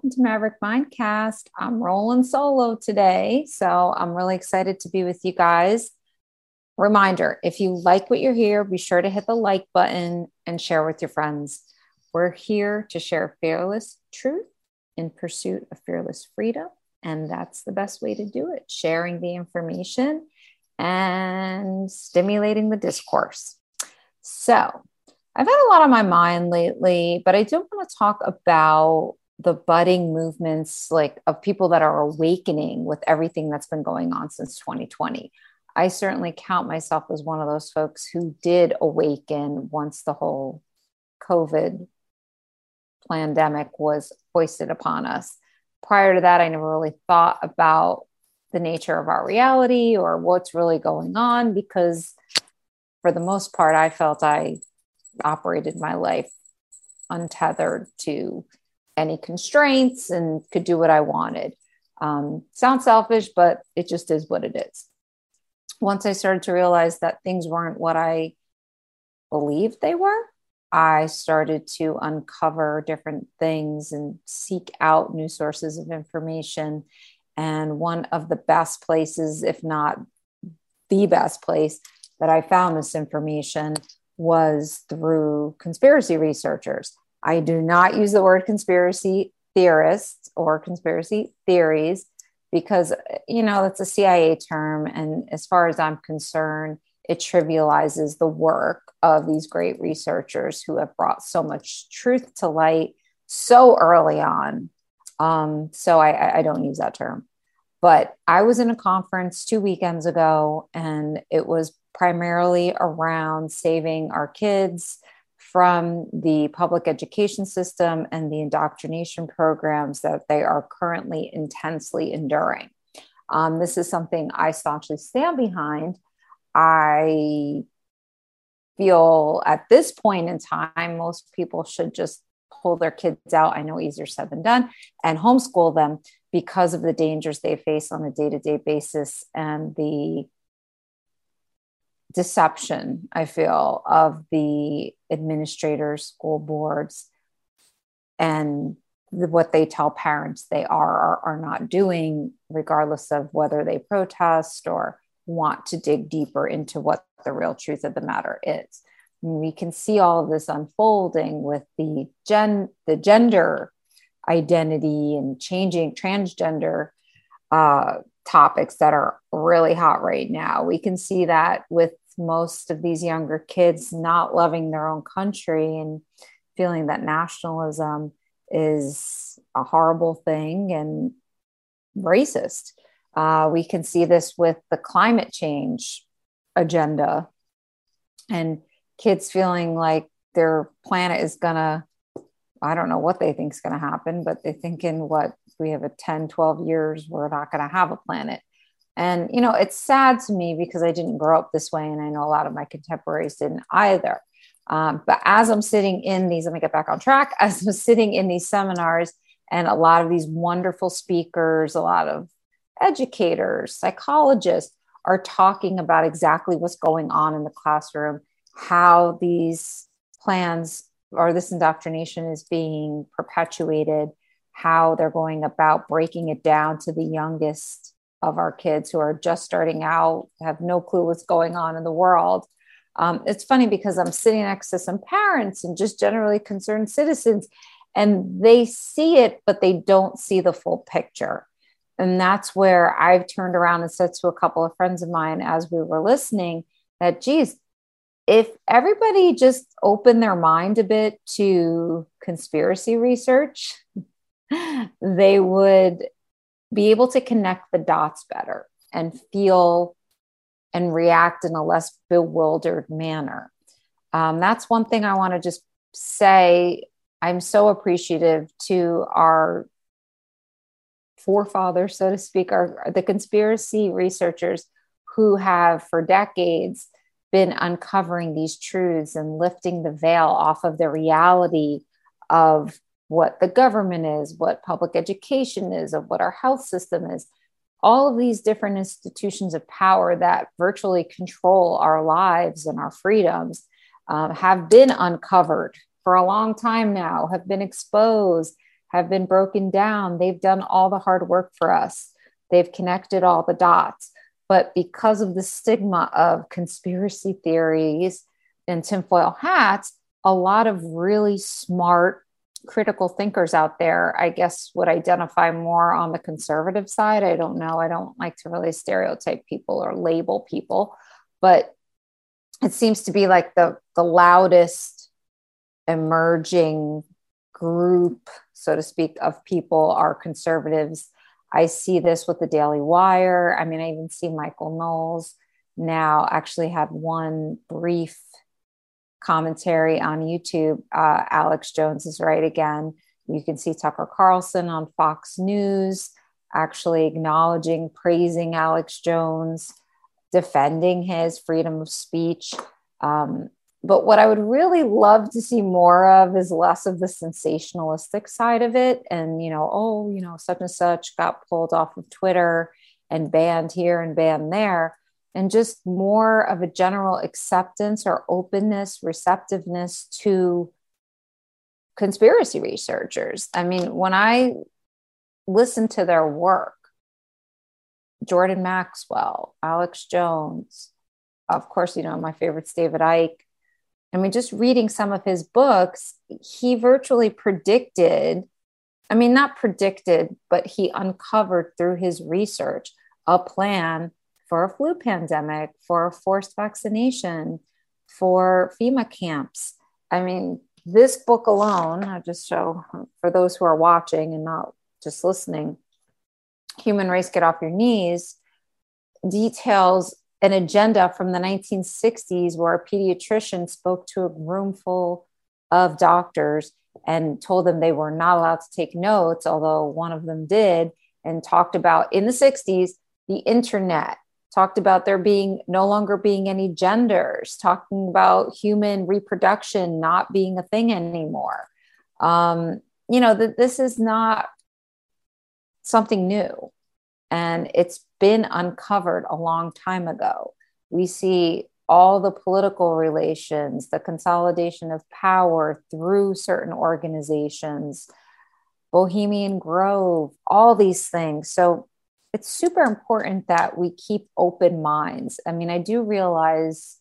welcome to Maverick Mindcast. I'm rolling solo today, so I'm really excited to be with you guys. Reminder if you like what you're here, be sure to hit the like button and share with your friends. We're here to share fearless truth in pursuit of fearless freedom, and that's the best way to do it sharing the information and stimulating the discourse. So, I've had a lot on my mind lately, but I do want to talk about the budding movements like of people that are awakening with everything that's been going on since 2020 i certainly count myself as one of those folks who did awaken once the whole covid pandemic was hoisted upon us. Prior to that i never really thought about the nature of our reality or what's really going on because for the most part i felt i operated my life untethered to any constraints and could do what I wanted. Um, sounds selfish, but it just is what it is. Once I started to realize that things weren't what I believed they were, I started to uncover different things and seek out new sources of information. And one of the best places, if not the best place that I found this information, was through conspiracy researchers. I do not use the word conspiracy theorists or conspiracy theories because, you know, that's a CIA term. And as far as I'm concerned, it trivializes the work of these great researchers who have brought so much truth to light so early on. Um, so I, I don't use that term. But I was in a conference two weekends ago, and it was primarily around saving our kids from the public education system and the indoctrination programs that they are currently intensely enduring. Um, this is something I staunchly stand behind. I feel at this point in time, most people should just pull their kids out. I know easier said than done and homeschool them because of the dangers they face on a day to day basis and the deception i feel of the administrators school boards and the, what they tell parents they are or are not doing regardless of whether they protest or want to dig deeper into what the real truth of the matter is we can see all of this unfolding with the gen the gender identity and changing transgender uh, topics that are really hot right now. We can see that with most of these younger kids not loving their own country and feeling that nationalism is a horrible thing and racist. Uh, we can see this with the climate change agenda and kids feeling like their planet is going to, I don't know what they think is going to happen, but they think in what we have a 10, 12 years, we're not going to have a planet. And, you know, it's sad to me because I didn't grow up this way. And I know a lot of my contemporaries didn't either. Um, but as I'm sitting in these, let me get back on track. As I'm sitting in these seminars and a lot of these wonderful speakers, a lot of educators, psychologists are talking about exactly what's going on in the classroom, how these plans or this indoctrination is being perpetuated, how they're going about breaking it down to the youngest of our kids who are just starting out, have no clue what's going on in the world. Um, it's funny because I'm sitting next to some parents and just generally concerned citizens, and they see it, but they don't see the full picture. And that's where I've turned around and said to a couple of friends of mine as we were listening that, geez, if everybody just opened their mind a bit to conspiracy research, they would be able to connect the dots better and feel and react in a less bewildered manner. Um, that's one thing I want to just say. I'm so appreciative to our forefathers, so to speak, our the conspiracy researchers who have for decades been uncovering these truths and lifting the veil off of the reality of what the government is, what public education is, of what our health system is. All of these different institutions of power that virtually control our lives and our freedoms um, have been uncovered for a long time now, have been exposed, have been broken down. They've done all the hard work for us. They've connected all the dots. But because of the stigma of conspiracy theories and tinfoil hats, a lot of really smart critical thinkers out there, I guess, would identify more on the conservative side. I don't know. I don't like to really stereotype people or label people, but it seems to be like the the loudest emerging group, so to speak, of people are conservatives. I see this with the Daily Wire. I mean, I even see Michael Knowles now actually have one brief commentary on YouTube. Uh, Alex Jones is right again. You can see Tucker Carlson on Fox News actually acknowledging, praising Alex Jones, defending his freedom of speech. Um, but what I would really love to see more of is less of the sensationalistic side of it. And, you know, oh, you know, such and such got pulled off of Twitter and banned here and banned there and just more of a general acceptance or openness, receptiveness to conspiracy researchers. I mean, when I listen to their work, Jordan Maxwell, Alex Jones, of course, you know, my favorite's David Icke. I mean, just reading some of his books, he virtually predicted, I mean, not predicted, but he uncovered through his research a plan for a flu pandemic, for a forced vaccination, for FEMA camps. I mean, this book alone, I'll just show for those who are watching and not just listening, Human Race Get Off Your Knees details an agenda from the 1960s where a pediatrician spoke to a room full of doctors and told them they were not allowed to take notes, although one of them did, and talked about in the 60s the internet talked about there being no longer being any genders, talking about human reproduction not being a thing anymore. Um, you know, that this is not something new and it's been uncovered a long time ago. We see all the political relations, the consolidation of power through certain organizations, Bohemian Grove, all these things. So it's super important that we keep open minds. I mean, I do realize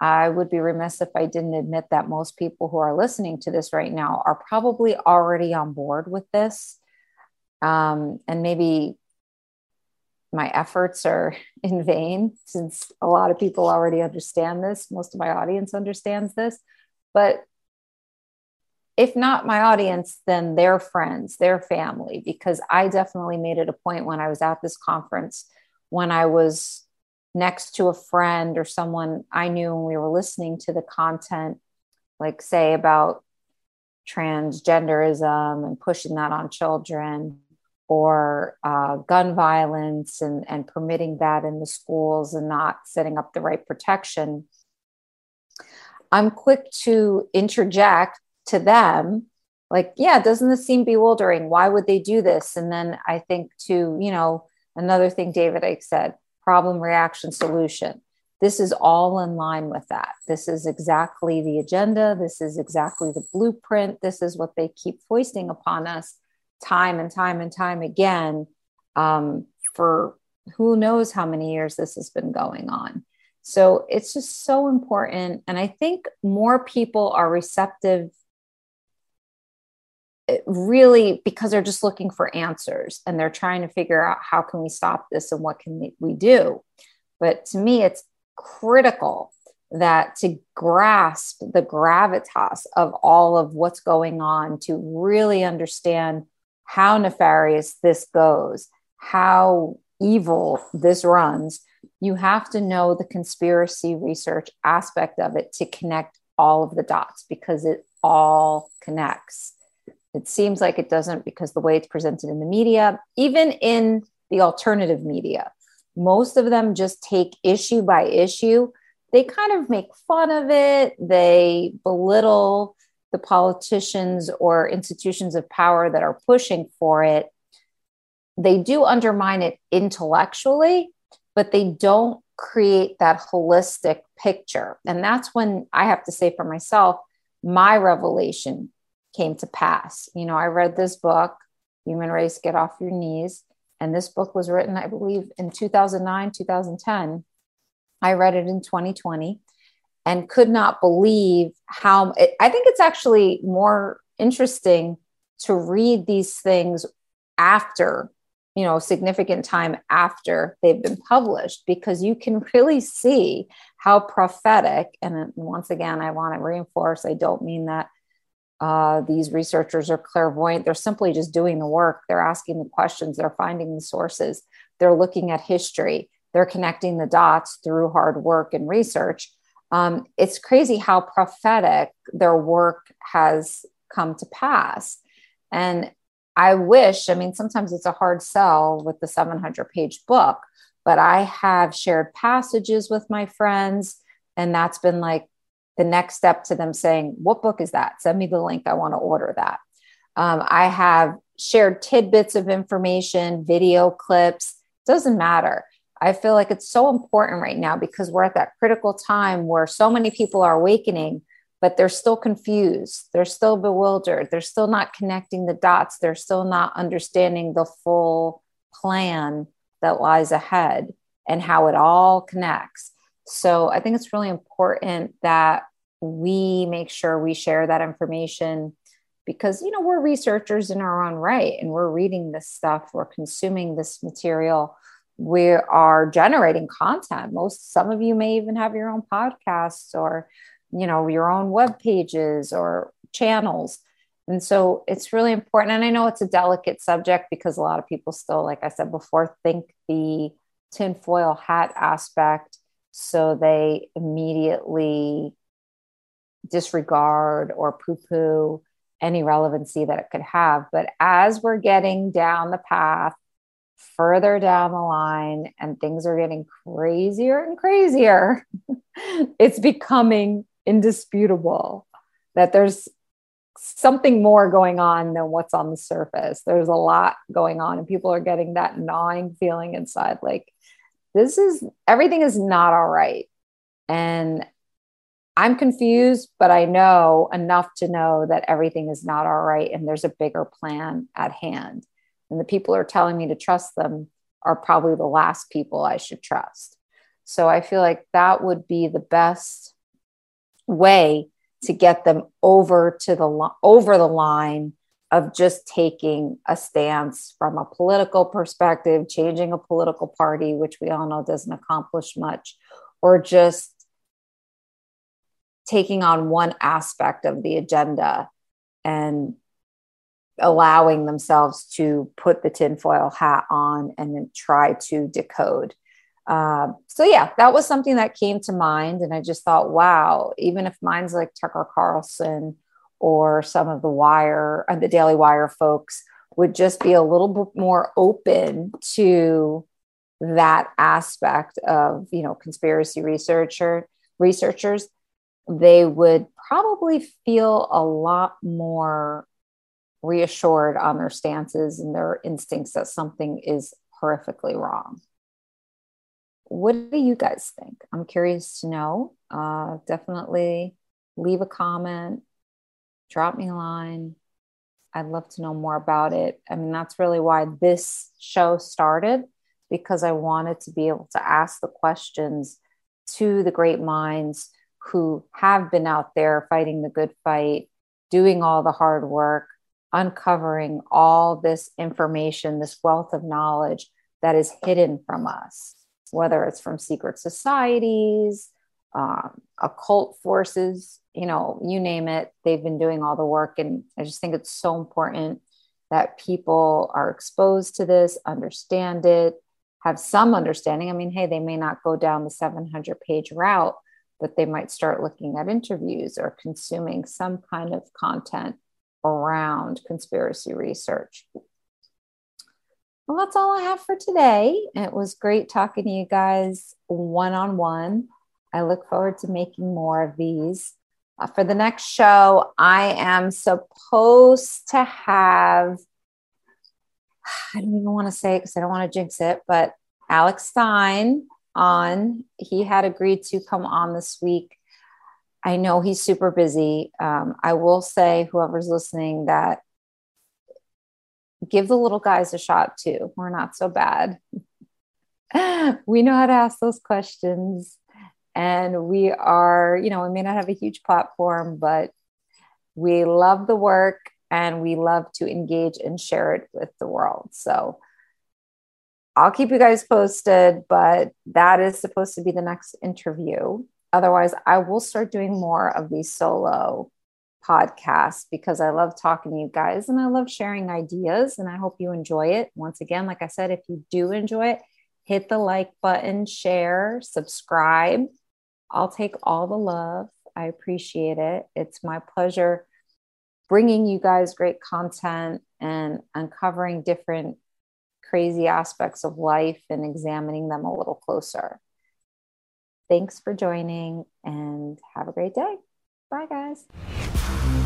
I would be remiss if I didn't admit that most people who are listening to this right now are probably already on board with this. Um, and maybe my efforts are in vain since a lot of people already understand this. Most of my audience understands this. But if not my audience, then their friends, their family, because I definitely made it a point when I was at this conference, when I was next to a friend or someone I knew and we were listening to the content, like say about transgenderism and pushing that on children or uh, gun violence and, and permitting that in the schools and not setting up the right protection. I'm quick to interject to them like yeah doesn't this seem bewildering? Why would they do this? And then i think to you know another thing david icke said problem reaction solution. This is all in line with that. This is exactly the agenda. This is exactly the blueprint. This is what they keep foisting upon us time and time and time again um, for who knows how many years this has been going on. So it's just so important. And i think more people are receptive really because they're just looking for answers and they're trying to figure out how can we stop this and what can we do. But to me it's critical that to grasp the gravitas of all of what's going on to really understand how nefarious this goes how evil this runs you have to know the conspiracy research aspect of it to connect all of the dots because it all connects it seems like it doesn't because the way it's presented in the media, even in the alternative media, most of them just take issue by issue. They kind of make fun of it, they belittle the politicians or institutions of power that are pushing for it. They do undermine it intellectually, but they don't create that holistic picture. And that's when I have to say for myself, my revelation came to pass. You know, I read this book, Human Race Get Off Your Knees, and this book was written, I believe, in 2009, 2010. I read it in 2020 and could not believe how I think it's actually more interesting to read these things after you know significant time after they've been published because you can really see how prophetic and once again i want to reinforce i don't mean that uh, these researchers are clairvoyant. They're simply just doing the work. They're asking the questions. They're finding the sources. They're looking at history. They're connecting the dots through hard work and research. Um, it's crazy how prophetic their work has come to pass. And I wish, I mean, sometimes it's a hard sell with the 700 page book, but I have shared passages with my friends. And that's been like the next step to them saying, What book is that? Send me the link. I want to order that. Um, I have shared tidbits of information, video clips, doesn't matter. I feel like it's so important right now because we're at that critical time where so many people are awakening but they're still confused. They're still bewildered. They're still not connecting the dots. They're still not understanding the full plan that lies ahead and how it all connects. So I think it's really important that we make sure we share that information because you know we're researchers in our own right and we're reading this stuff we're consuming this material we are generating content. Most some of you may even have your own podcasts or you know your own web pages or channels. And so it's really important. And i know it's a delicate subject because a lot of people still like i said before think the tinfoil hat aspect so they immediately disregard or poo-poo any relevancy that it could have but as we're getting down the path further down the line and things are getting crazier and crazier it's becoming indisputable that there's something more going on than what's on the surface. There's a lot going on, and people are getting that gnawing feeling inside like, this is everything is not all right. And I'm confused, but I know enough to know that everything is not all right and there's a bigger plan at hand. And the people who are telling me to trust them are probably the last people I should trust. So I feel like that would be the best way to get them over to the over the line of just taking a stance from a political perspective, changing a political party, which we all know doesn't accomplish much, or just taking on one aspect of the agenda and allowing themselves to put the tinfoil hat on and then try to decode. Uh, so yeah, that was something that came to mind, and I just thought, wow, even if minds like Tucker Carlson or some of the Wire and uh, the Daily Wire folks would just be a little bit more open to that aspect of you know conspiracy researcher researchers, they would probably feel a lot more reassured on their stances and their instincts that something is horrifically wrong what do you guys think? I'm curious to know. Uh, definitely leave a comment, drop me a line. I'd love to know more about it. I mean, that's really why this show started because I wanted to be able to ask the questions to the great minds who have been out there fighting the good fight, doing all the hard work, uncovering all this information, this wealth of knowledge that is hidden from us whether it's from secret societies, um, occult forces, you know, you name it, they've been doing all the work. And I just think it's so important that people are exposed to this, understand it, have some understanding. I mean, hey, they may not go down the 700 page route, but they might start looking at interviews or consuming some kind of content around conspiracy research. Well, that's all I have for today. It was great talking to you guys one on one. I look forward to making more of these. Uh, for the next show, I am supposed to have, I don't even want to say it because I don't want to jinx it, but Alex Stein on. He had agreed to come on this week. I know he's super busy. Um, I will say, whoever's listening, that give the little guys a shot too. We're not so bad. we know how to ask those questions. And we are, you know, we may not have a huge platform, but we love the work and we love to engage and share it with the world. So I'll keep you guys posted, but that is supposed to be the next interview. Otherwise, I will start doing more of these solo podcasts because I love talking to you guys and I love sharing ideas and I hope you enjoy it. Once again, like I said, if you do enjoy it, hit the like button, share, subscribe. I'll take all the love. I appreciate it. It's my pleasure bringing you guys great content and uncovering different crazy aspects of life and examining them a little closer. Thanks for joining and have a great day. Bye, guys.